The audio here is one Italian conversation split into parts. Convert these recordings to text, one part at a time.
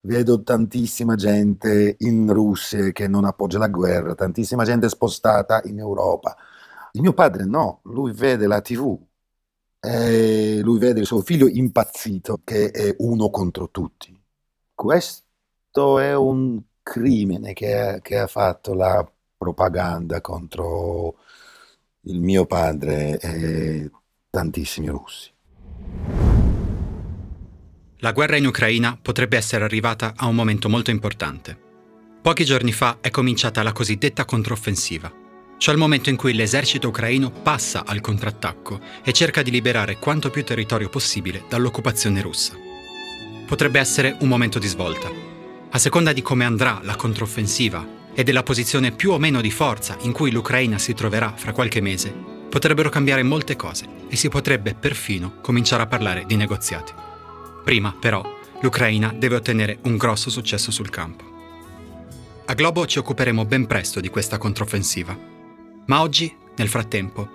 Vedo tantissima gente in Russia che non appoggia la guerra, tantissima gente spostata in Europa. Il mio padre no, lui vede la TV e lui vede il suo figlio impazzito che è uno contro tutti. Questo è un crimine che, che ha fatto la propaganda contro il mio padre e tantissimi russi. La guerra in Ucraina potrebbe essere arrivata a un momento molto importante. Pochi giorni fa è cominciata la cosiddetta controffensiva, cioè il momento in cui l'esercito ucraino passa al contrattacco e cerca di liberare quanto più territorio possibile dall'occupazione russa. Potrebbe essere un momento di svolta. A seconda di come andrà la controffensiva e della posizione più o meno di forza in cui l'Ucraina si troverà fra qualche mese, potrebbero cambiare molte cose e si potrebbe perfino cominciare a parlare di negoziati. Prima, però, l'Ucraina deve ottenere un grosso successo sul campo. A Globo ci occuperemo ben presto di questa controffensiva. Ma oggi, nel frattempo,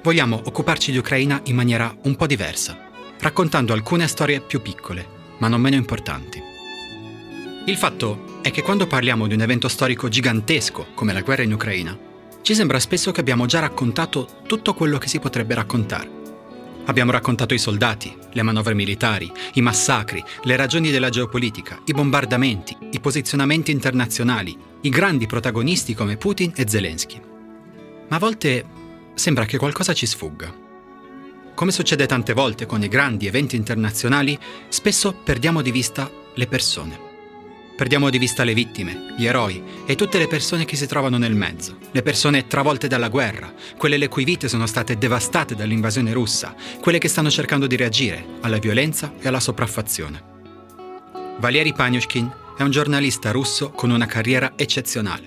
vogliamo occuparci di Ucraina in maniera un po' diversa, raccontando alcune storie più piccole, ma non meno importanti. Il fatto è che quando parliamo di un evento storico gigantesco come la guerra in Ucraina, ci sembra spesso che abbiamo già raccontato tutto quello che si potrebbe raccontare. Abbiamo raccontato i soldati, le manovre militari, i massacri, le ragioni della geopolitica, i bombardamenti, i posizionamenti internazionali, i grandi protagonisti come Putin e Zelensky. Ma a volte sembra che qualcosa ci sfugga. Come succede tante volte con i grandi eventi internazionali, spesso perdiamo di vista le persone. Perdiamo di vista le vittime, gli eroi e tutte le persone che si trovano nel mezzo, le persone travolte dalla guerra, quelle le cui vite sono state devastate dall'invasione russa, quelle che stanno cercando di reagire alla violenza e alla sopraffazione. Valery Panyushkin è un giornalista russo con una carriera eccezionale.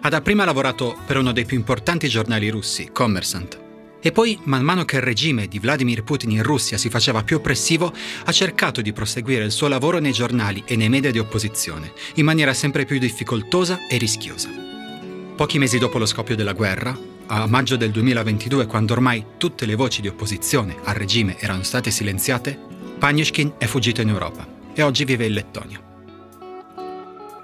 Ha dapprima lavorato per uno dei più importanti giornali russi, Kommersant, e poi, man mano che il regime di Vladimir Putin in Russia si faceva più oppressivo, ha cercato di proseguire il suo lavoro nei giornali e nei media di opposizione, in maniera sempre più difficoltosa e rischiosa. Pochi mesi dopo lo scoppio della guerra, a maggio del 2022, quando ormai tutte le voci di opposizione al regime erano state silenziate, Panyushkin è fuggito in Europa e oggi vive in Lettonia.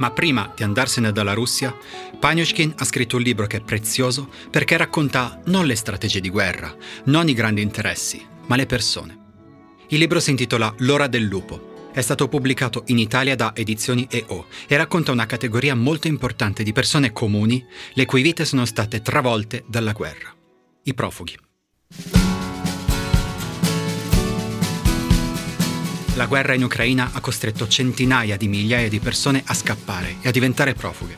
Ma prima di andarsene dalla Russia, Panyushkin ha scritto un libro che è prezioso perché racconta non le strategie di guerra, non i grandi interessi, ma le persone. Il libro si intitola L'ora del lupo. È stato pubblicato in Italia da Edizioni EO e racconta una categoria molto importante di persone comuni le cui vite sono state travolte dalla guerra. I profughi. La guerra in Ucraina ha costretto centinaia di migliaia di persone a scappare e a diventare profughe.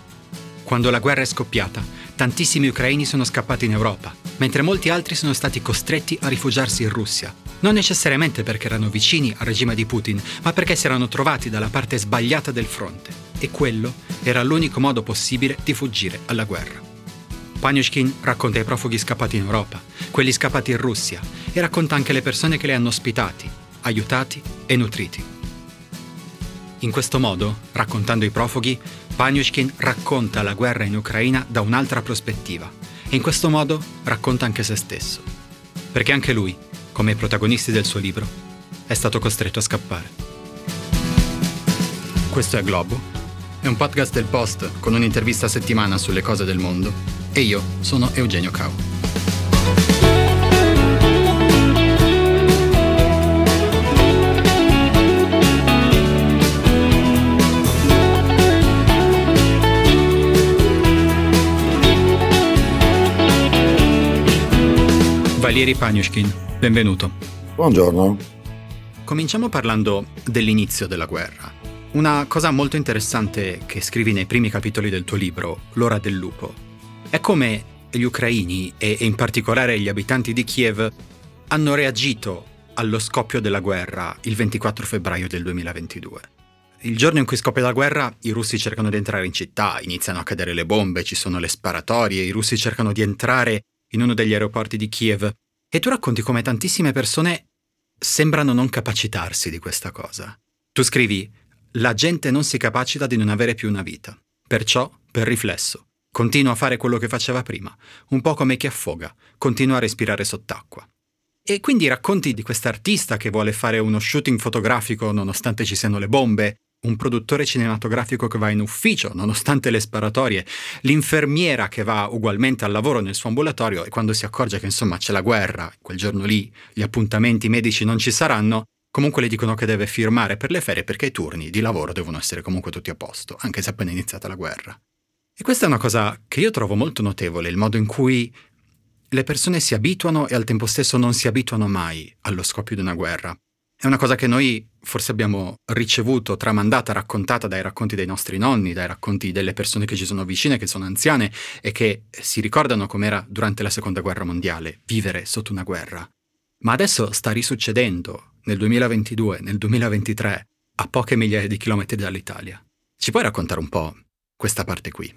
Quando la guerra è scoppiata, tantissimi ucraini sono scappati in Europa, mentre molti altri sono stati costretti a rifugiarsi in Russia, non necessariamente perché erano vicini al regime di Putin, ma perché si erano trovati dalla parte sbagliata del fronte, e quello era l'unico modo possibile di fuggire alla guerra. Panyushkin racconta i profughi scappati in Europa, quelli scappati in Russia, e racconta anche le persone che li hanno ospitati, aiutati e nutriti. In questo modo, raccontando i profughi, Panyushkin racconta la guerra in Ucraina da un'altra prospettiva e in questo modo racconta anche se stesso. Perché anche lui, come i protagonisti del suo libro, è stato costretto a scappare. Questo è Globo, è un podcast del Post con un'intervista a settimana sulle cose del mondo e io sono Eugenio Cau. Valieri Pagnushkin, benvenuto. Buongiorno. Cominciamo parlando dell'inizio della guerra. Una cosa molto interessante che scrivi nei primi capitoli del tuo libro, L'ora del lupo, è come gli ucraini e in particolare gli abitanti di Kiev hanno reagito allo scoppio della guerra il 24 febbraio del 2022. Il giorno in cui scoppia la guerra, i russi cercano di entrare in città, iniziano a cadere le bombe, ci sono le sparatorie, i russi cercano di entrare in uno degli aeroporti di Kiev e tu racconti come tantissime persone sembrano non capacitarsi di questa cosa. Tu scrivi, la gente non si capacita di non avere più una vita. Perciò, per riflesso, continua a fare quello che faceva prima, un po' come chi affoga, continua a respirare sott'acqua. E quindi racconti di quest'artista che vuole fare uno shooting fotografico nonostante ci siano le bombe, un produttore cinematografico che va in ufficio nonostante le sparatorie, l'infermiera che va ugualmente al lavoro nel suo ambulatorio e quando si accorge che insomma c'è la guerra, quel giorno lì gli appuntamenti medici non ci saranno, comunque le dicono che deve firmare per le ferie perché i turni di lavoro devono essere comunque tutti a posto, anche se è appena iniziata la guerra. E questa è una cosa che io trovo molto notevole, il modo in cui le persone si abituano e al tempo stesso non si abituano mai allo scoppio di una guerra. È una cosa che noi forse abbiamo ricevuto, tramandata, raccontata dai racconti dei nostri nonni, dai racconti delle persone che ci sono vicine, che sono anziane e che si ricordano com'era durante la seconda guerra mondiale, vivere sotto una guerra. Ma adesso sta risuccedendo, nel 2022, nel 2023, a poche migliaia di chilometri dall'Italia. Ci puoi raccontare un po' questa parte qui?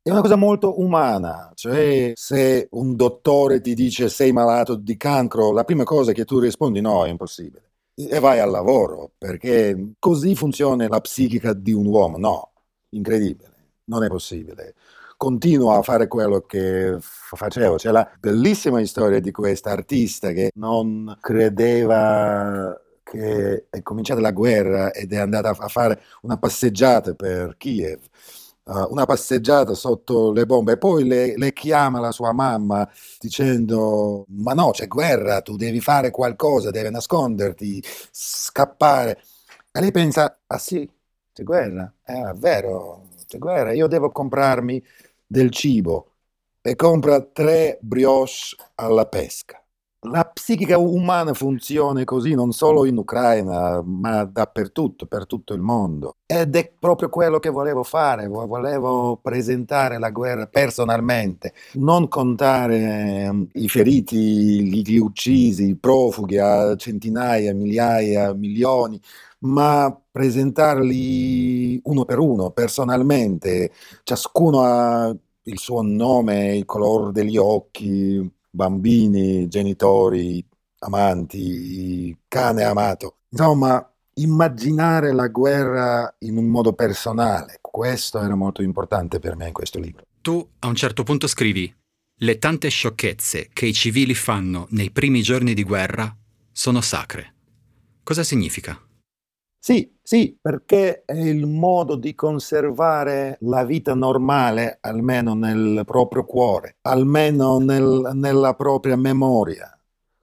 È una cosa molto umana, cioè se un dottore ti dice sei malato di cancro, la prima cosa che tu rispondi no, è impossibile e vai al lavoro, perché così funziona la psichica di un uomo. No, incredibile, non è possibile. Continuo a fare quello che facevo. C'è la bellissima storia di questa artista che non credeva che è cominciata la guerra ed è andata a fare una passeggiata per Kiev uh, una passeggiata sotto le bombe. Poi le, le, chiama la sua mamma dicendo ma no c'è guerra, tu devi fare qualcosa, devi nasconderti, scappare. E lei pensa, ah sì, c'è guerra, è vero, c'è guerra, io devo comprarmi del cibo. E compra tre brioche alla pesca la psichica umana funziona così non solo in Ucraina, ma dappertutto, per tutto il mondo. Ed è proprio quello che volevo fare, volevo presentare la guerra personalmente, non contare um, i feriti, gli uccisi, i profughi a centinaia, migliaia, milioni, ma presentarli uno per uno, personalmente. Ciascuno ha il suo nome, il colore degli occhi, bambini, genitori, amanti, cane amato. Insomma, immaginare la guerra in un modo personale, questo era molto importante per me in questo libro. Tu a un certo punto scrivi, le tante sciocchezze che i civili fanno nei primi giorni di guerra sono sacre. Cosa significa? Sì, sì, perché è il modo di conservare la vita normale, almeno nel proprio cuore, almeno nel, nella propria memoria.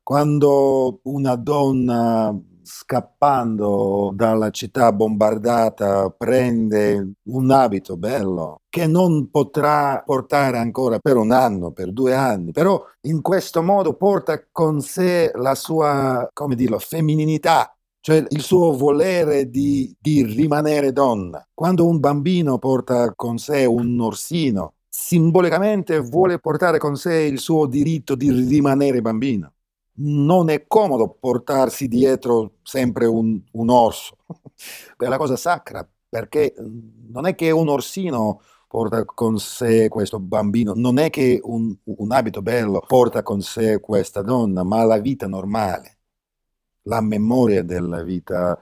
Quando una donna scappando dalla città bombardata prende un abito bello che non potrà portare ancora per un anno, per due anni, però in questo modo porta con sé la sua, come dirlo, femminilità, cioè il suo volere di, di, rimanere donna. Quando un bambino porta con sé un orsino, simbolicamente vuole portare con sé il suo diritto di rimanere bambino. Non è comodo portarsi dietro sempre un, un orso, è la cosa sacra, perché non è che un orsino porta con sé questo bambino, non è che un, un abito bello porta con sé questa donna, ma la vita normale la memoria della vita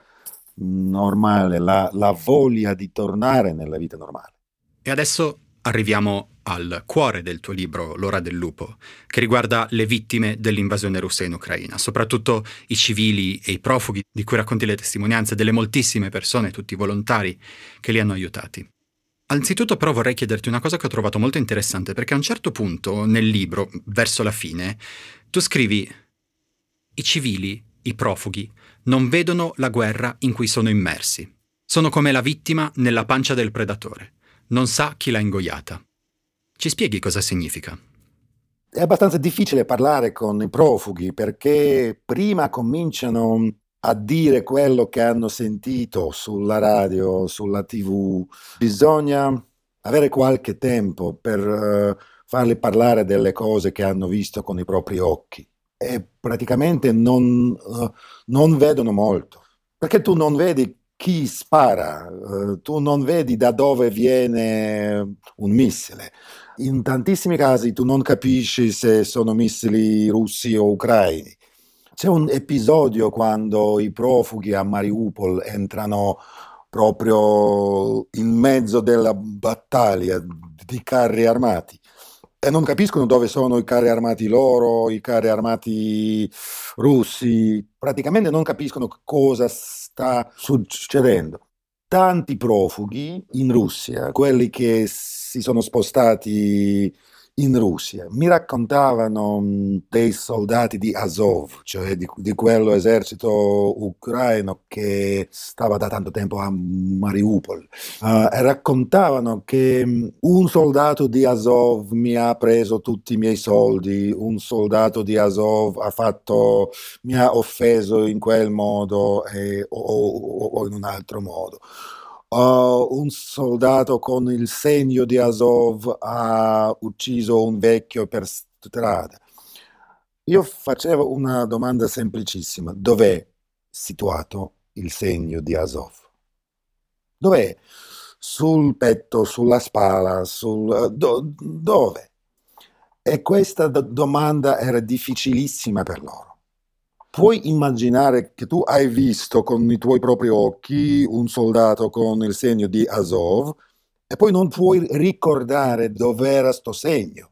normale, la, la voglia di tornare nella vita normale. E adesso arriviamo al cuore del tuo libro, L'ora del lupo, che riguarda le vittime dell'invasione russa in Ucraina, soprattutto i civili e i profughi di cui racconti le testimonianze delle moltissime persone, tutti i volontari che li hanno aiutati. Anzitutto però vorrei chiederti una cosa che ho trovato molto interessante, perché a un certo punto nel libro, verso la fine, tu scrivi i civili i profughi, non vedono la guerra in cui sono immersi. Sono come la vittima nella pancia del predatore. Non sa chi l'ha ingoiata. Ci spieghi cosa significa? È abbastanza difficile parlare con i profughi perché prima cominciano a dire quello che hanno sentito sulla radio, sulla tv. Bisogna avere qualche tempo per uh, farli parlare delle cose che hanno visto con i propri occhi e praticamente non, uh, non, vedono molto. Perché tu non vedi chi spara, uh, tu non vedi da dove viene un missile. In tantissimi casi tu non capisci se sono missili russi o ucraini. C'è un episodio quando i profughi a Mariupol entrano proprio in mezzo della battaglia di carri armati e non capiscono dove sono i carri armati loro, i carri armati russi, praticamente non capiscono cosa sta succedendo. tanti profughi in Russia, quelli che si sono spostati in Russia. Mi raccontavano mm, dei soldati di Azov, cioè di, di quello esercito ucraino che stava da tanto tempo a Mariupol, uh, e raccontavano che mm, un soldato di Azov mi ha preso tutti i miei soldi, un soldato di Azov ha fatto, mi ha offeso in quel modo e, o, o, o in un altro modo uh, un soldato con il segno di Azov ha ucciso un vecchio per strada. Io facevo una domanda semplicissima. Dov'è situato il segno di Azov? Dov'è? Sul petto, sulla spalla, sul... Do, dove? E questa do- domanda era difficilissima per loro puoi immaginare che tu hai visto con i tuoi propri occhi un soldato con il segno di Azov e poi non puoi ricordare dov'era sto segno.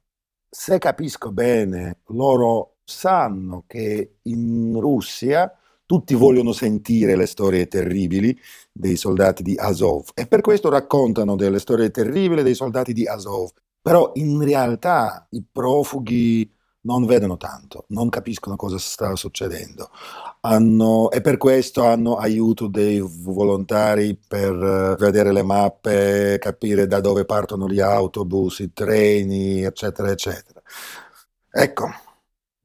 Se capisco bene, loro sanno che in Russia tutti vogliono sentire le storie terribili dei soldati di Azov e per questo raccontano delle storie terribili dei soldati di Azov. Però in realtà i profughi non vedono tanto, non capiscono cosa sta succedendo. Hanno, e per questo hanno aiuto dei volontari per uh, vedere le mappe, capire da dove partono gli autobus, i treni, eccetera, eccetera. Ecco.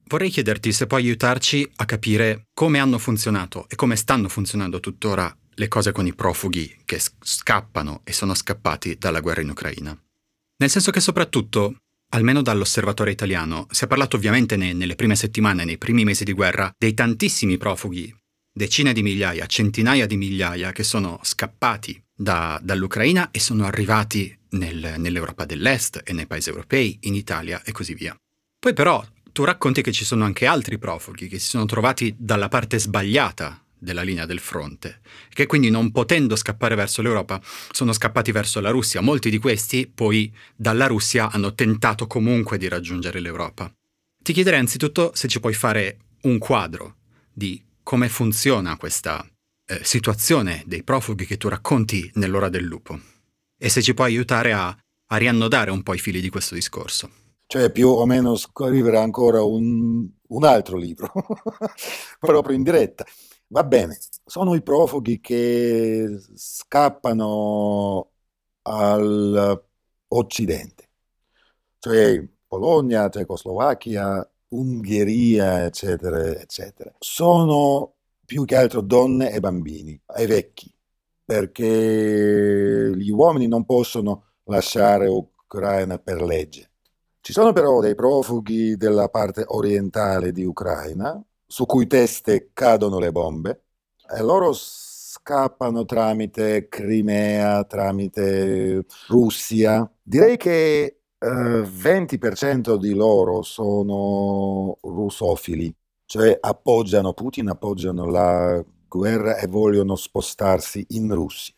Vorrei chiederti se puoi aiutarci a capire come hanno funzionato e come stanno funzionando tuttora le cose con i profughi che scappano e sono scappati dalla guerra in Ucraina. Nel senso che soprattutto Almeno dall'osservatore italiano, si è parlato ovviamente ne, nelle prime settimane, nei primi mesi di guerra, dei tantissimi profughi, decine di migliaia, centinaia di migliaia che sono scappati da, dall'Ucraina e sono arrivati nel, nell'Europa dell'Est e nei paesi europei, in Italia e così via. Poi però tu racconti che ci sono anche altri profughi che si sono trovati dalla parte sbagliata della linea del fronte, che quindi non potendo scappare verso l'Europa sono scappati verso la Russia. Molti di questi poi dalla Russia hanno tentato comunque di raggiungere l'Europa. Ti chiederei anzitutto se ci puoi fare un quadro di come funziona questa eh, situazione dei profughi che tu racconti nell'ora del lupo e se ci puoi aiutare a, a riannodare un po' i fili di questo discorso. Cioè più o meno scrivere ancora un, un altro libro, proprio in diretta. Va bene, sono i profughi che scappano all'Occidente, cioè Polonia, Cecoslovacchia, Ungheria, eccetera, eccetera. Sono più che altro donne e bambini e vecchi, perché gli uomini non possono lasciare Ucraina per legge. Ci sono però dei profughi della parte orientale di Ucraina su cui teste cadono le bombe e loro scappano tramite Crimea, tramite Russia. Direi che eh, 20% di loro sono russofili, cioè appoggiano Putin, appoggiano la guerra e vogliono spostarsi in Russia.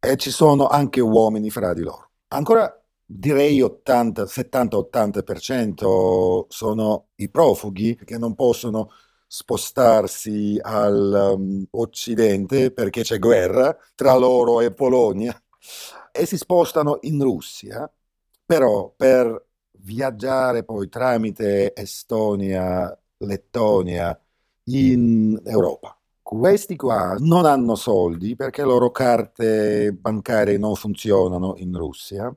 E ci sono anche uomini fra di loro. Ancora direi 80, 70-80% sono i profughi che non possono spostarsi all'Occidente um, perché c'è guerra tra loro e Polonia e si spostano in Russia, però per viaggiare poi tramite Estonia, Lettonia in Europa. Questi qua non hanno soldi perché le loro carte bancarie non funzionano in Russia,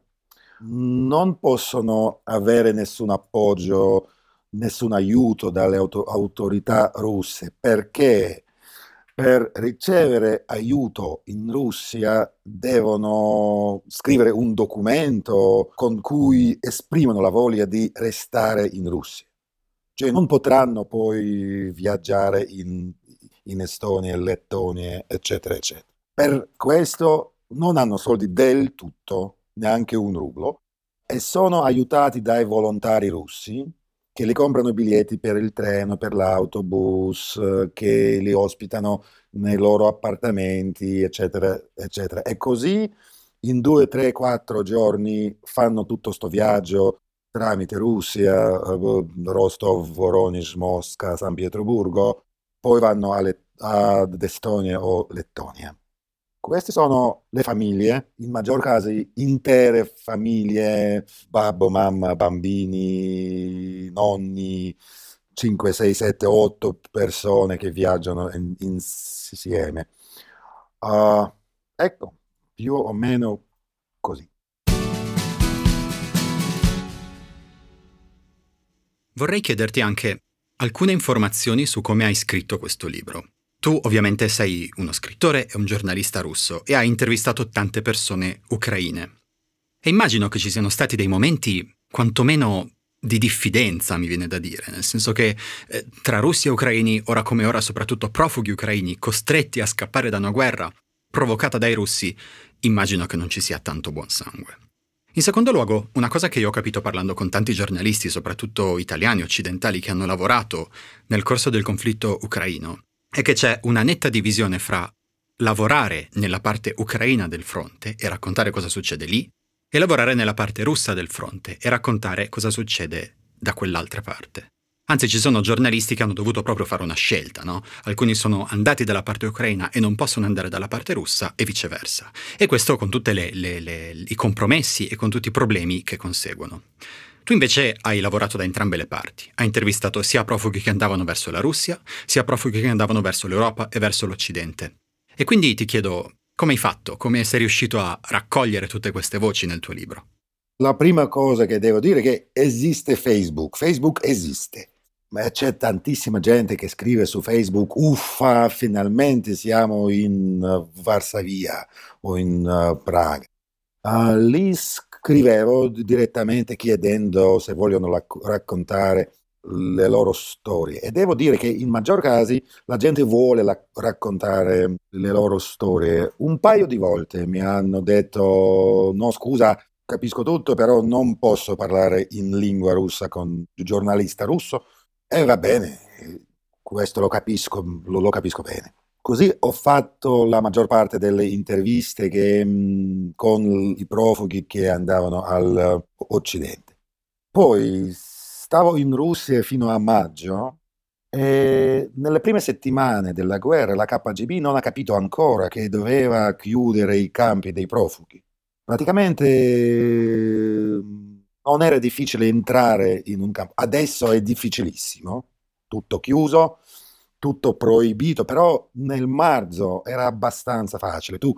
non possono avere nessun appoggio nessun aiuto dalle auto- autorità russe perché per ricevere aiuto in Russia devono scrivere un documento con cui esprimono la voglia di restare in Russia. Cioè non potranno poi viaggiare in, in Estonia, Lettonia, eccetera, eccetera. Per questo non hanno soldi del tutto, neanche un rublo, e sono aiutati dai volontari russi che li comprano i biglietti per il treno, per l'autobus, che li ospitano nei loro appartamenti, eccetera, eccetera. E così in due, tre, quattro giorni fanno tutto questo viaggio tramite Russia, Rostov, Voronezh, Mosca, San Pietroburgo, poi vanno alle, ad Estonia o Lettonia. Queste sono le famiglie, in maggior caso intere famiglie, babbo, mamma, bambini, nonni, 5, 6, 7, 8 persone che viaggiano in, insieme. Uh, ecco, più o meno così. Vorrei chiederti anche alcune informazioni su come hai scritto questo libro. Tu ovviamente sei uno scrittore e un giornalista russo e hai intervistato tante persone ucraine. E immagino che ci siano stati dei momenti quantomeno di diffidenza, mi viene da dire, nel senso che eh, tra russi e ucraini, ora come ora soprattutto profughi ucraini, costretti a scappare da una guerra provocata dai russi, immagino che non ci sia tanto buon sangue. In secondo luogo, una cosa che io ho capito parlando con tanti giornalisti, soprattutto italiani occidentali che hanno lavorato nel corso del conflitto ucraino, è che c'è una netta divisione fra lavorare nella parte ucraina del fronte e raccontare cosa succede lì e lavorare nella parte russa del fronte e raccontare cosa succede da quell'altra parte. Anzi, ci sono giornalisti che hanno dovuto proprio fare una scelta, no? Alcuni sono andati dalla parte ucraina e non possono andare dalla parte russa e viceversa. E questo con tutti i compromessi e con tutti i problemi che conseguono. Tu invece hai lavorato da entrambe le parti, hai intervistato sia profughi che andavano verso la Russia, sia profughi che andavano verso l'Europa e verso l'Occidente. E quindi ti chiedo, come hai fatto? Come sei riuscito a raccogliere tutte queste voci nel tuo libro? La prima cosa che devo dire è che esiste Facebook, Facebook esiste, ma c'è tantissima gente che scrive su Facebook, uffa, finalmente siamo in Varsavia o in uh, Praga. Uh, lì scrivevo direttamente chiedendo se vogliono lac- raccontare le loro storie e devo dire che in maggior casi la gente vuole la- raccontare le loro storie. Un paio di volte mi hanno detto no scusa, capisco tutto, però non posso parlare in lingua russa con un giornalista russo. E va bene, questo lo capisco, lo, lo capisco bene. Così ho fatto la maggior parte delle interviste che, mh, con i profughi che andavano all'Occidente. Poi stavo in Russia fino a maggio e nelle prime settimane della guerra la KGB non ha capito ancora che doveva chiudere i campi dei profughi. Praticamente non era difficile entrare in un campo, adesso è difficilissimo, tutto chiuso tutto proibito, però nel marzo era abbastanza facile. Tu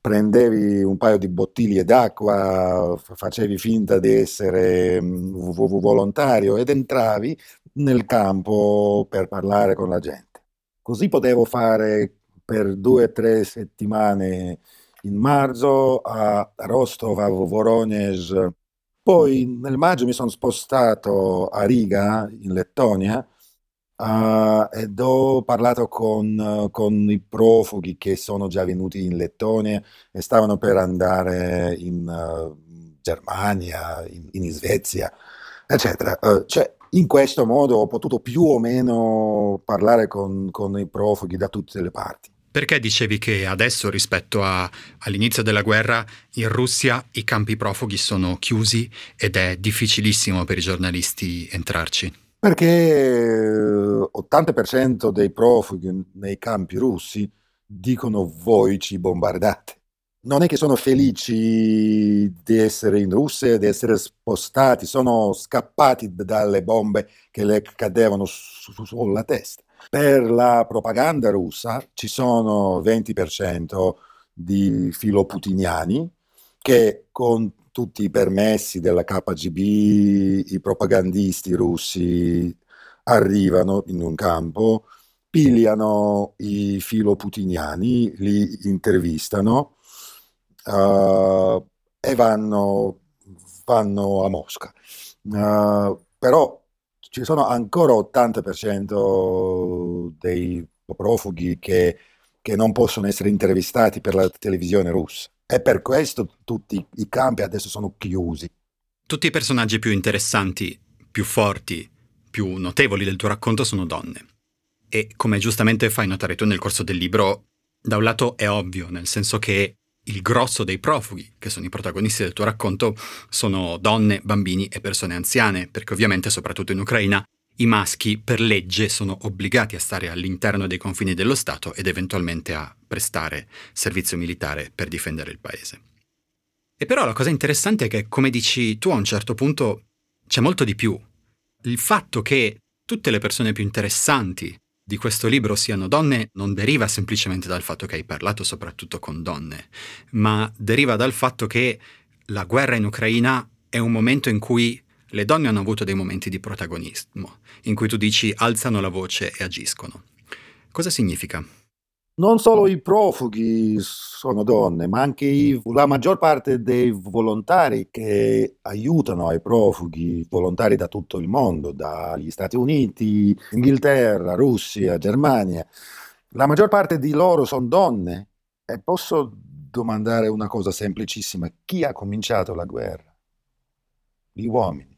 prendevi un paio di bottiglie d'acqua, facevi finta di essere mm, volontario ed entravi nel campo per parlare con la gente. Così potevo fare per due o tre settimane in marzo a Rostov, a Voronezh. Poi nel maggio mi sono spostato a Riga, in Lettonia, Uh, ed ho parlato con, con, i profughi che sono già venuti in Lettonia e stavano per andare in uh, Germania, in, in, Svezia, eccetera. Uh, cioè, in questo modo ho potuto più o meno parlare con, con, i profughi da tutte le parti. Perché dicevi che adesso rispetto a, all'inizio della guerra in Russia i campi profughi sono chiusi ed è difficilissimo per i giornalisti entrarci? Perché 80% dei profughi nei campi russi dicono voi ci bombardate. Non è che sono felici di essere in Russia, di essere spostati, sono scappati dalle bombe che le cadevano su, sulla testa. Per la propaganda russa ci sono 20% di filoputiniani che con tutti i permessi della KGB, i propagandisti russi arrivano in un campo, pigliano i filoputiniani, li intervistano uh, e vanno, vanno, a Mosca. Uh, però ci sono ancora 80% dei profughi che, che non possono essere intervistati per la televisione russa. E per questo tutti i campi adesso sono chiusi. Tutti i personaggi più interessanti, più forti, più notevoli del tuo racconto sono donne. E come giustamente fai notare tu nel corso del libro, da un lato è ovvio, nel senso che il grosso dei profughi, che sono i protagonisti del tuo racconto, sono donne, bambini e persone anziane, perché ovviamente, soprattutto in Ucraina, i maschi per legge sono obbligati a stare all'interno dei confini dello Stato ed eventualmente a prestare servizio militare per difendere il paese. E però la cosa interessante è che, come dici tu, a un certo punto c'è molto di più. Il fatto che tutte le persone più interessanti di questo libro siano donne non deriva semplicemente dal fatto che hai parlato soprattutto con donne, ma deriva dal fatto che la guerra in Ucraina è un momento in cui le donne hanno avuto dei momenti di protagonismo, in cui tu dici alzano la voce e agiscono. Cosa significa? Non solo i profughi sono donne, ma anche i, la maggior parte dei volontari che aiutano i profughi, volontari da tutto il mondo, dagli Stati Uniti, Inghilterra, Russia, Germania, la maggior parte di loro sono donne. E posso domandare una cosa semplicissima, chi ha cominciato la guerra? Gli uomini.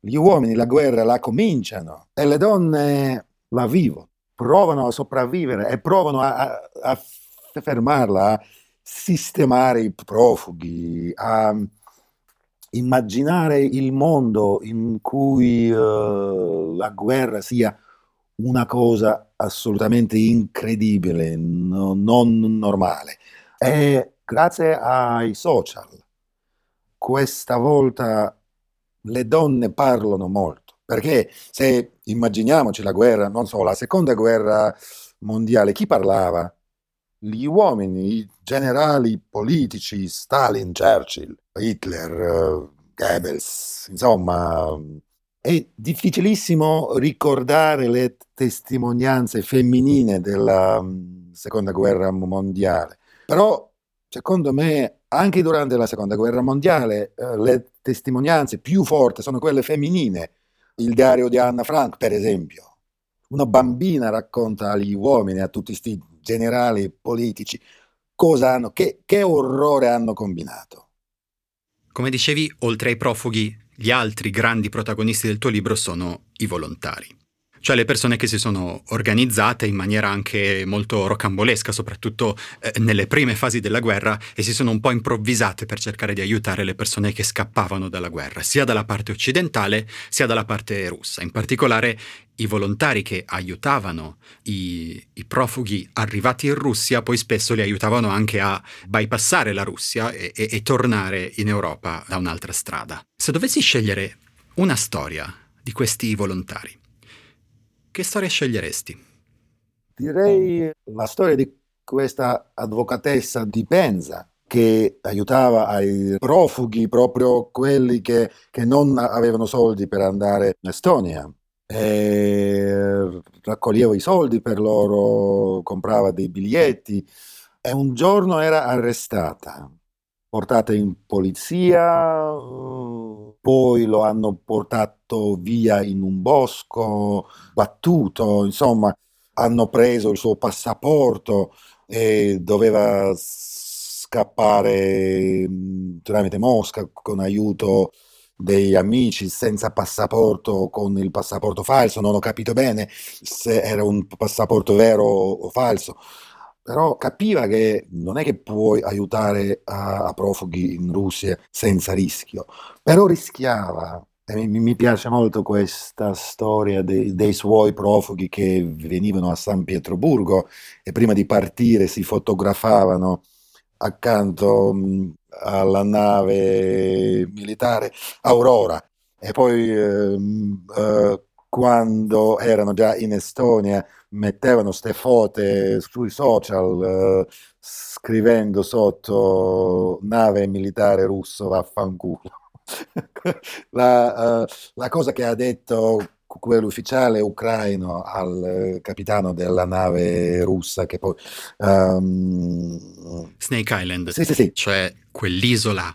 Gli uomini la guerra la cominciano e le donne la vivono provano a sopravvivere e provano a, a, a fermarla, a sistemare i profughi, a immaginare il mondo in cui uh, la guerra sia una cosa assolutamente incredibile, no, non normale. E grazie ai social, questa volta le donne parlano molto. Perché se immaginiamoci la guerra, non so, la seconda guerra mondiale, chi parlava? Gli uomini, i generali politici, Stalin, Churchill, Hitler, Goebbels, insomma, è difficilissimo ricordare le testimonianze femminili della um, seconda guerra mondiale. Però, secondo me, anche durante la seconda guerra mondiale, uh, le testimonianze più forti sono quelle femminili il diario di Anna Frank, per esempio. Una bambina racconta agli uomini, a tutti questi generali politici, cosa hanno, che, che orrore hanno combinato. Come dicevi, oltre ai profughi, gli altri grandi protagonisti del tuo libro sono i volontari cioè le persone che si sono organizzate in maniera anche molto rocambolesca, soprattutto eh, nelle prime fasi della guerra, e si sono un po' improvvisate per cercare di aiutare le persone che scappavano dalla guerra, sia dalla parte occidentale sia dalla parte russa. In particolare i volontari che aiutavano i, i, profughi arrivati in Russia poi spesso li aiutavano anche a bypassare la Russia e, e, e tornare in Europa da un'altra strada. Se dovessi scegliere una storia di questi volontari, che storia sceglieresti? Direi la storia di questa avvocatessa di Penza che aiutava i profughi, proprio quelli che, che non avevano soldi per andare in Estonia. E raccoglieva i soldi per loro, comprava dei biglietti e un giorno era arrestata, portata in polizia, poi lo hanno portato via in un bosco, battuto, insomma, hanno preso il suo passaporto e doveva scappare mm, tramite Mosca con aiuto degli amici senza passaporto con il passaporto falso, non ho capito bene se era un passaporto vero o falso però capiva che non è che puoi aiutare a, a profughi in Russia senza rischio, però rischiava. Mi, mi piace molto questa storia dei, dei suoi profughi che venivano a San Pietroburgo e prima di partire si fotografavano accanto mh, alla nave militare Aurora e poi eh, eh, quando erano già in Estonia mettevano ste foto sui social eh, scrivendo sotto nave militare russo vaffanculo. la, uh, la cosa che ha detto quell'ufficiale ucraino al capitano della nave russa che poi um... Snake Island sì, sì, sì. cioè quell'isola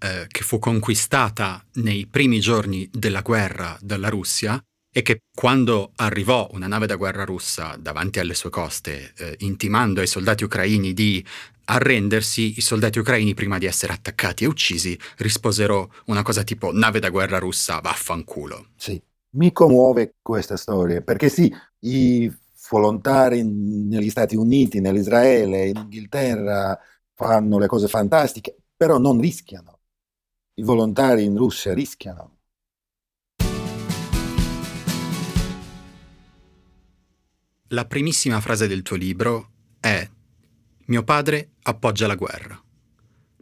eh, che fu conquistata nei primi giorni della guerra dalla Russia e che quando arrivò una nave da guerra russa davanti alle sue coste, eh, intimando ai soldati ucraini di arrendersi, i soldati ucraini, prima di essere attaccati e uccisi, risposero una cosa tipo nave da guerra russa, vaffanculo. Sì, mi commuove questa storia, perché sì, i volontari negli Stati Uniti, nell'Israele, in Inghilterra fanno le cose fantastiche, però non rischiano. I volontari in Russia rischiano la primissima frase del tuo libro è Mio padre appoggia la guerra.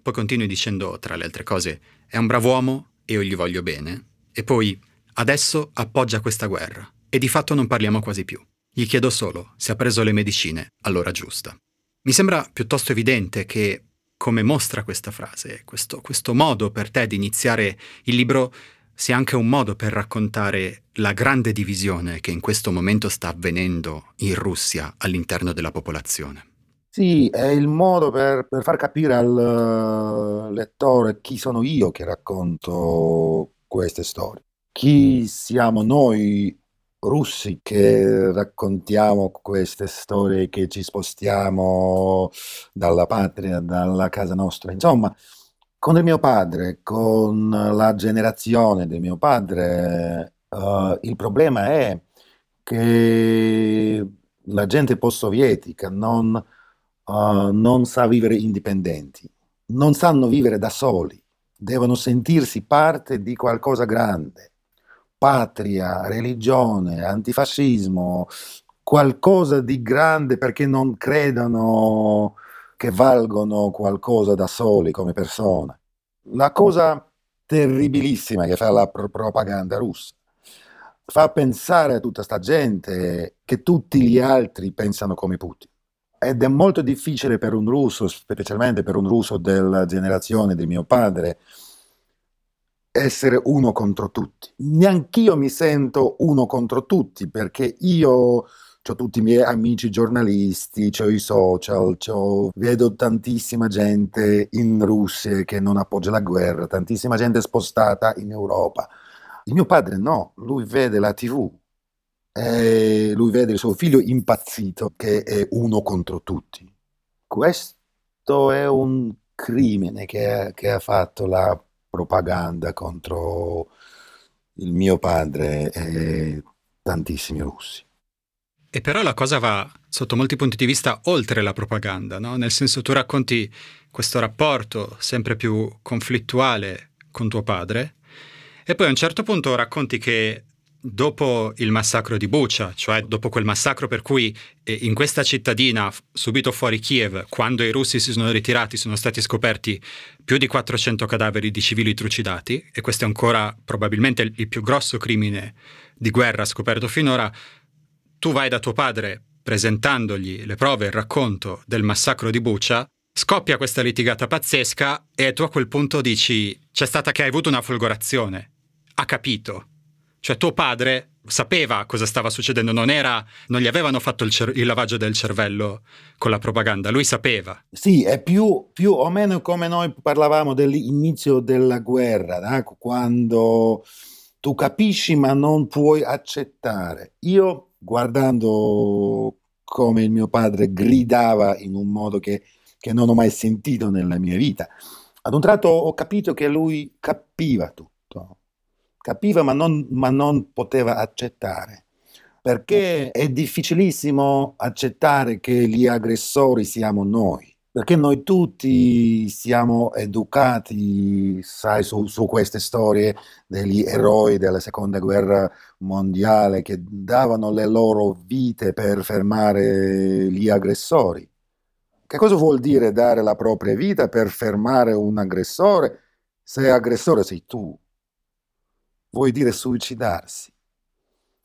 Poi continui dicendo, tra le altre cose, è un bravo uomo e io gli voglio bene. E poi, adesso appoggia questa guerra. E di fatto non parliamo quasi più. Gli chiedo solo se ha preso le medicine all'ora giusta. Mi sembra piuttosto evidente che, come mostra questa frase, questo, questo modo per te di iniziare il libro sia anche un modo per raccontare la grande divisione che in questo momento sta avvenendo in Russia all'interno della popolazione. Sì, è il modo per, per far capire al lettore chi sono io che racconto queste storie, chi siamo noi russi che raccontiamo queste storie, che ci spostiamo dalla patria, dalla casa nostra. Insomma, con il mio padre, con la generazione del mio padre, uh, il problema è che la gente post-sovietica non, uh, non sa vivere indipendenti, non sanno vivere da soli, devono sentirsi parte di qualcosa grande, patria, religione, antifascismo, qualcosa di grande perché non credono che valgono qualcosa da soli come persone. La cosa terribilissima che fa la pro- propaganda russa fa pensare a tutta sta gente che tutti gli altri pensano come Putin. Ed è molto difficile per un russo, specialmente per un russo della generazione di mio padre, essere uno contro tutti. Neanch'io mi sento uno contro tutti perché io ho tutti i miei amici giornalisti, ho i social, vedo tantissima gente in Russia che non appoggia la guerra, tantissima gente spostata in Europa. Il mio padre no, lui vede la TV e lui vede il suo figlio impazzito che è uno contro tutti. Questo è un crimine che, che ha fatto la propaganda contro il mio padre e tantissimi russi. E però la cosa va sotto molti punti di vista oltre la propaganda, no? nel senso tu racconti questo rapporto sempre più conflittuale con tuo padre e poi a un certo punto racconti che dopo il massacro di Bucha, cioè dopo quel massacro per cui eh, in questa cittadina subito fuori Kiev, quando i russi si sono ritirati, sono stati scoperti più di 400 cadaveri di civili trucidati e questo è ancora probabilmente il più grosso crimine di guerra scoperto finora, tu vai da tuo padre presentandogli le prove e il racconto del massacro di Bucha, scoppia questa litigata pazzesca e tu a quel punto dici c'è stata che hai avuto una folgorazione, ha capito. Cioè tuo padre sapeva cosa stava succedendo, non, era, non gli avevano fatto il, cer- il, lavaggio del cervello con la propaganda, lui sapeva. Sì, è più, più o meno come noi parlavamo dell'inizio della guerra, no? quando tu capisci ma non puoi accettare. Io guardando come il mio padre gridava in un modo che, che non ho mai sentito nella mia vita, ad un tratto ho capito che lui capiva tutto, capiva ma non, ma non poteva accettare perché è difficilissimo accettare che gli aggressori siamo noi perché noi tutti siamo educati, sai, su, su, queste storie degli eroi della seconda guerra mondiale che davano le loro vite per fermare gli aggressori. Che cosa vuol dire dare la propria vita per fermare un aggressore se aggressore sei tu? Vuoi dire suicidarsi.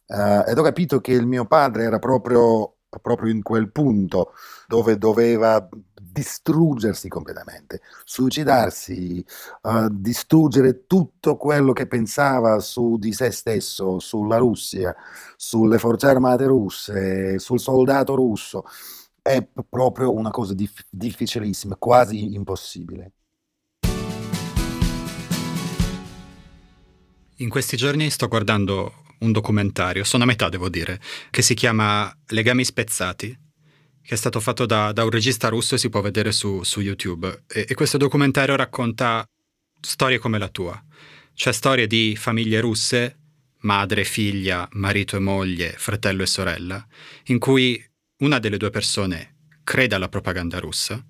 Uh, ed ho capito che il mio padre era proprio, proprio in quel punto dove doveva distruggersi completamente, suicidarsi, uh, distruggere tutto quello che pensava su di se stesso, sulla Russia, sulle forze armate russe, sul soldato russo. È proprio una cosa dif- difficilissima, quasi impossibile. In questi giorni sto guardando un documentario, sono a metà devo dire, che si chiama Legami spezzati che è stato fatto da, da un regista russo e si può vedere su, su YouTube. E, e questo documentario racconta storie come la tua, cioè storie di famiglie russe, madre, figlia, marito e moglie, fratello e sorella, in cui una delle due persone crede alla propaganda russa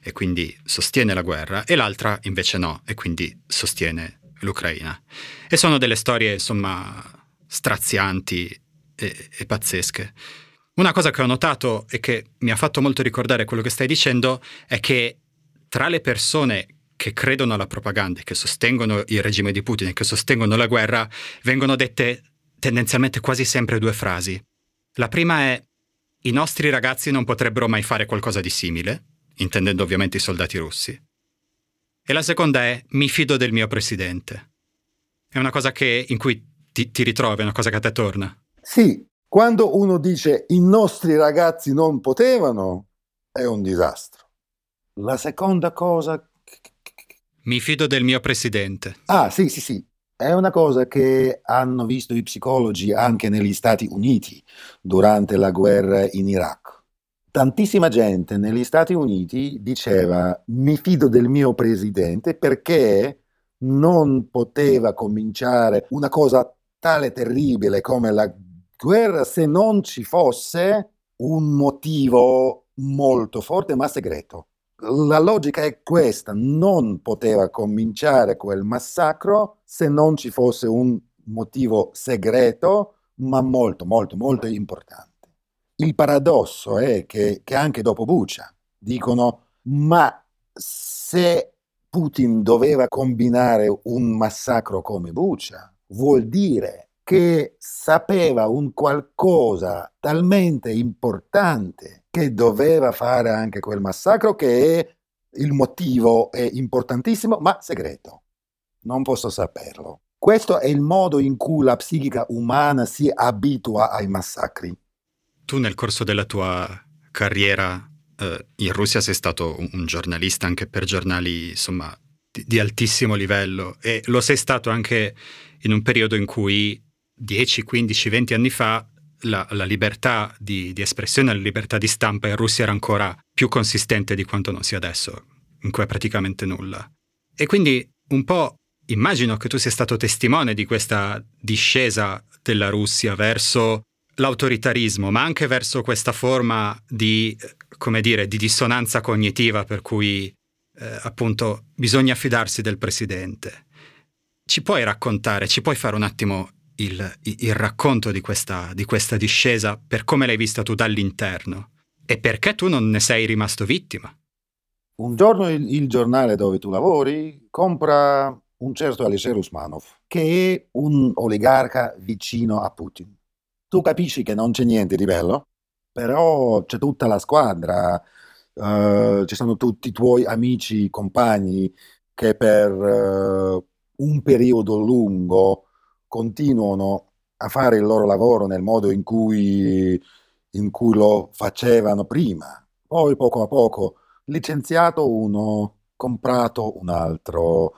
e quindi sostiene la guerra e l'altra invece no e quindi sostiene l'Ucraina. E sono delle storie insomma strazianti e, e pazzesche. Una cosa che ho notato e che mi ha fatto molto ricordare quello che stai dicendo è che tra le persone che credono alla propaganda che sostengono il regime di Putin e che sostengono la guerra vengono dette tendenzialmente quasi sempre due frasi. La prima è i nostri ragazzi non potrebbero mai fare qualcosa di simile, intendendo ovviamente i soldati russi. E la seconda è mi fido del mio presidente. È una cosa che, in cui ti, ti ritrovi, è una cosa che a te torna. Sì, quando uno dice i nostri ragazzi non potevano, è un disastro. La seconda cosa... Mi fido del mio presidente. Ah, sì, sì, sì. È una cosa che hanno visto i psicologi anche negli Stati Uniti durante la guerra in Iraq. Tantissima gente negli Stati Uniti diceva mi fido del mio presidente perché non poteva cominciare una cosa tale terribile come la guerra se non ci fosse un motivo molto forte ma segreto la logica è questa, non poteva cominciare quel massacro se non ci fosse un motivo segreto, ma molto, molto, molto importante. Il paradosso è che, che anche dopo Bucha dicono, ma se Putin doveva combinare un massacro come Bucha, vuol dire che sapeva un qualcosa talmente importante che doveva fare anche quel massacro che è il motivo è importantissimo ma segreto. Non posso saperlo. Questo è il modo in cui la psichica umana si abitua ai massacri. Tu nel corso della tua carriera eh, in Russia sei stato un, un, giornalista anche per giornali insomma di, di altissimo livello e lo sei stato anche in un periodo in cui 10, 15, 20 anni fa la, la libertà di, di, espressione, la libertà di stampa in Russia era ancora più consistente di quanto non sia adesso, in cui è praticamente nulla. E quindi un po' immagino che tu sia stato testimone di questa discesa della Russia verso l'autoritarismo, ma anche verso questa forma di, come dire, di dissonanza cognitiva per cui eh, appunto bisogna fidarsi del presidente. Ci puoi raccontare, ci puoi fare un attimo il, il racconto di questa, di questa discesa per come l'hai vista tu dall'interno e perché tu non ne sei rimasto vittima. Un giorno il, il giornale dove tu lavori compra un certo Alexei Rusmanov, che è un oligarca vicino a Putin. Tu capisci che non c'è niente di bello, però c'è tutta la squadra, uh, ci sono tutti i tuoi amici, compagni che per uh, un periodo lungo continuano a fare il loro lavoro nel modo in cui, in cui lo facevano prima. Poi poco a poco licenziato uno, comprato un altro,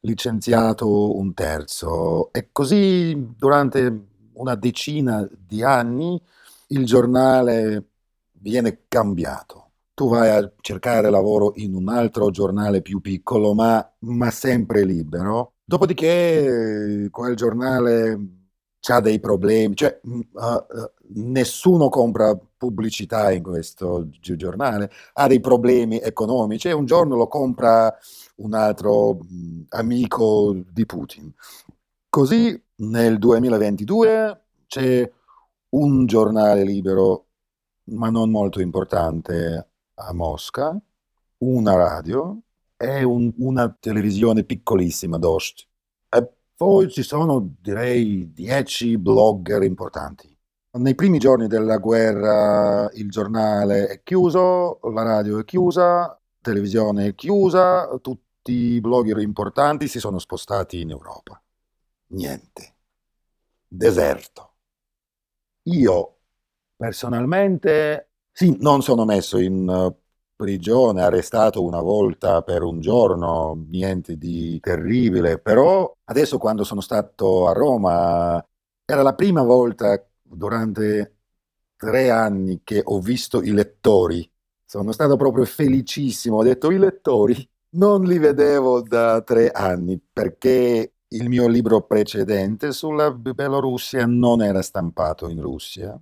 licenziato un terzo e così durante una decina di anni il giornale viene cambiato. Tu vai a cercare lavoro in un altro giornale più piccolo, ma, ma sempre libero, Dopodiché quel giornale ha dei problemi, cioè uh, nessuno compra pubblicità in questo giornale, ha dei problemi economici e un giorno lo compra un altro mh, amico di Putin. Così nel 2022 c'è un giornale libero, ma non molto importante, a Mosca, una radio è un, una televisione piccolissima, Dost. E poi ci sono, direi, dieci blogger importanti. Nei primi giorni della guerra il giornale è chiuso, la radio è chiusa, la televisione è chiusa, tutti i blogger importanti si sono spostati in Europa. Niente. Deserto. Io personalmente, sì, non sono messo in prigione, arrestato una volta per un giorno, niente di terribile, però adesso quando sono stato a Roma era la prima volta durante tre anni che ho visto i lettori. Sono stato proprio felicissimo, ho detto i lettori non li vedevo da tre anni perché il mio libro precedente sulla Bielorussia non era stampato in Russia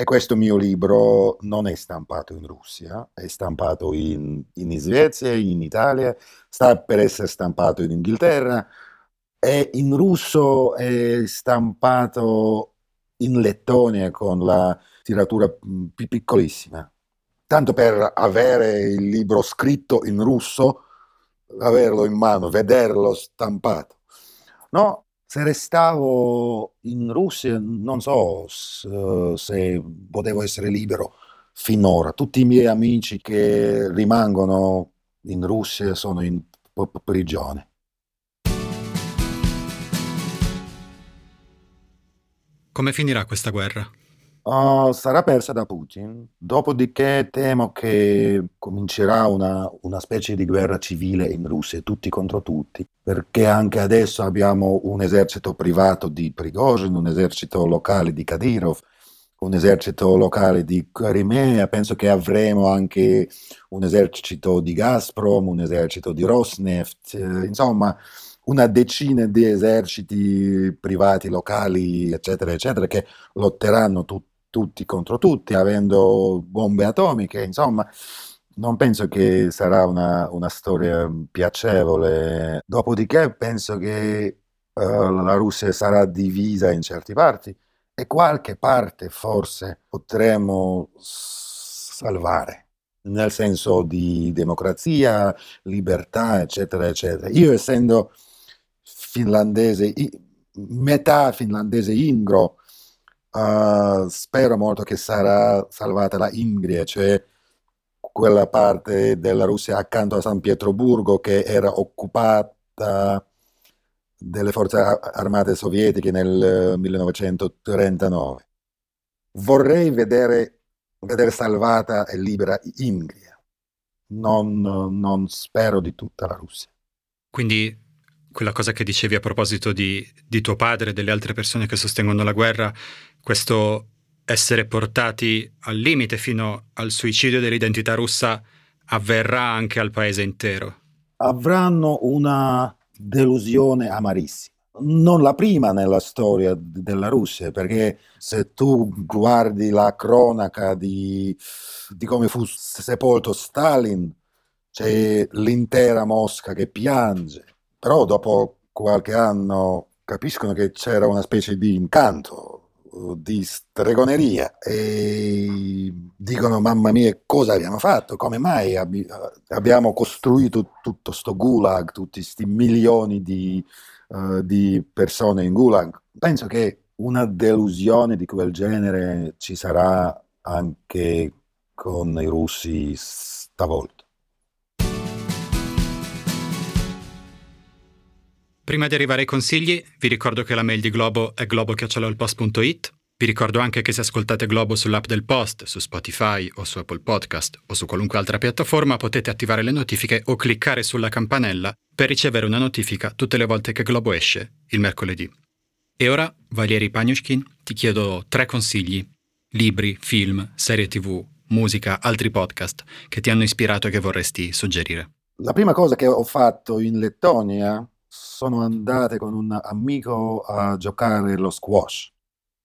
e questo mio libro non è stampato in Russia, è stampato in, in Svezia, in Italia, sta per essere stampato in Inghilterra e in russo è stampato in Lettonia con la tiratura più piccolissima. Tanto per avere il libro scritto in russo, averlo in mano, vederlo stampato. No, se restavo in Russia non so se potevo essere libero finora. Tutti i miei amici che rimangono in Russia sono in prigione. Come finirà questa guerra? Uh, sarà persa da Putin. Dopodiché temo che comincerà una, una, specie di guerra civile in Russia, tutti contro tutti, perché anche adesso abbiamo un esercito privato di Prigozhin, un esercito locale di Kadyrov, un esercito locale di Crimea, penso che avremo anche un esercito di Gazprom, un esercito di Rosneft, eh, insomma una decina di eserciti privati, locali, eccetera, eccetera, che lotteranno tu- tutti contro tutti, avendo bombe atomiche, insomma. Non penso che sarà una, una storia piacevole. Dopodiché penso che uh, la Russia sarà divisa in certe parti e qualche parte forse potremo salvare, nel senso di democrazia, libertà, eccetera, eccetera. Io essendo finlandese, metà finlandese ingro, uh, spero molto che sarà salvata la Ingria, cioè quella parte della Russia accanto a San Pietroburgo che era occupata delle forze armate sovietiche nel 1939. Vorrei vedere, vedere salvata e libera Ingria, non, non spero di tutta la Russia. Quindi quella cosa che dicevi a proposito di, di tuo padre e delle altre persone che sostengono la guerra, questo essere portati al limite fino al suicidio dell'identità russa avverrà anche al paese intero. Avranno una delusione amarissima. Non la prima nella storia della Russia, perché se tu guardi la cronaca di, di come fu sepolto Stalin, c'è l'intera Mosca che piange, però dopo qualche anno capiscono che c'era una specie di incanto, di stregoneria e dicono mamma mia cosa abbiamo fatto, come mai abbi- abbiamo costruito tutto questo gulag, tutti questi milioni di, uh, di persone in gulag. Penso che una delusione di quel genere ci sarà anche con i russi stavolta. Prima di arrivare ai consigli, vi ricordo che la mail di Globo è globo.it. Vi ricordo anche che se ascoltate Globo sull'app del Post, su Spotify o su Apple Podcast o su qualunque altra piattaforma potete attivare le notifiche o cliccare sulla campanella per ricevere una notifica tutte le volte che Globo esce, il mercoledì. E ora, Valieri Pagnushkin, ti chiedo tre consigli. Libri, film, serie tv, musica, altri podcast che ti hanno ispirato e che vorresti suggerire. La prima cosa che ho fatto in Lettonia sono andate con un amico a giocare lo squash.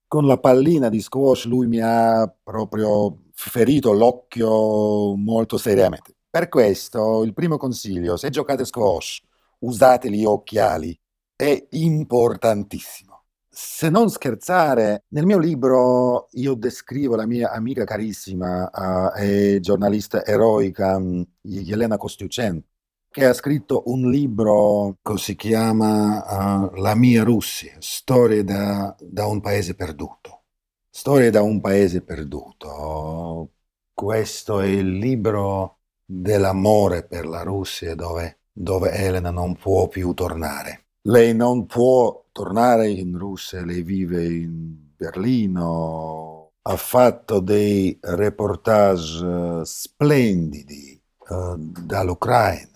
Con la pallina di squash lui mi ha proprio ferito l'occhio molto seriamente. Per questo il primo consiglio, se giocate squash, usate gli occhiali, è importantissimo. Se non scherzare, nel mio libro io descrivo la mia amica carissima uh, e giornalista eroica Elena Kostiuchenko, che ha scritto un libro che si chiama uh, La mia Russia, storie da, da, un paese perduto. Storie da un paese perduto. Questo è il libro dell'amore per la Russia dove, dove Elena non può più tornare. Lei non può tornare in Russia, lei vive in Berlino, ha fatto dei reportage splendidi uh, dall'Ucraina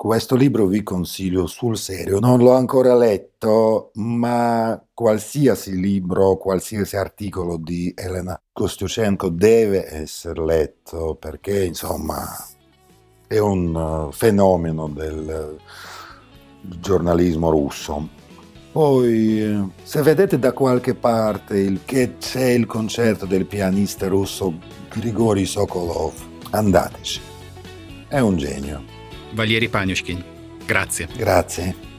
questo libro vi consiglio sul serio, non l'ho ancora letto, ma qualsiasi libro, qualsiasi articolo di Elena Kostiuchenko deve essere letto perché insomma è un uh, fenomeno del giornalismo russo. Poi, se vedete da qualche parte il, che c'è il concerto del pianista russo Grigori Sokolov, andateci. È un genio. Valieri Pagnushkin. Grazie. Grazie.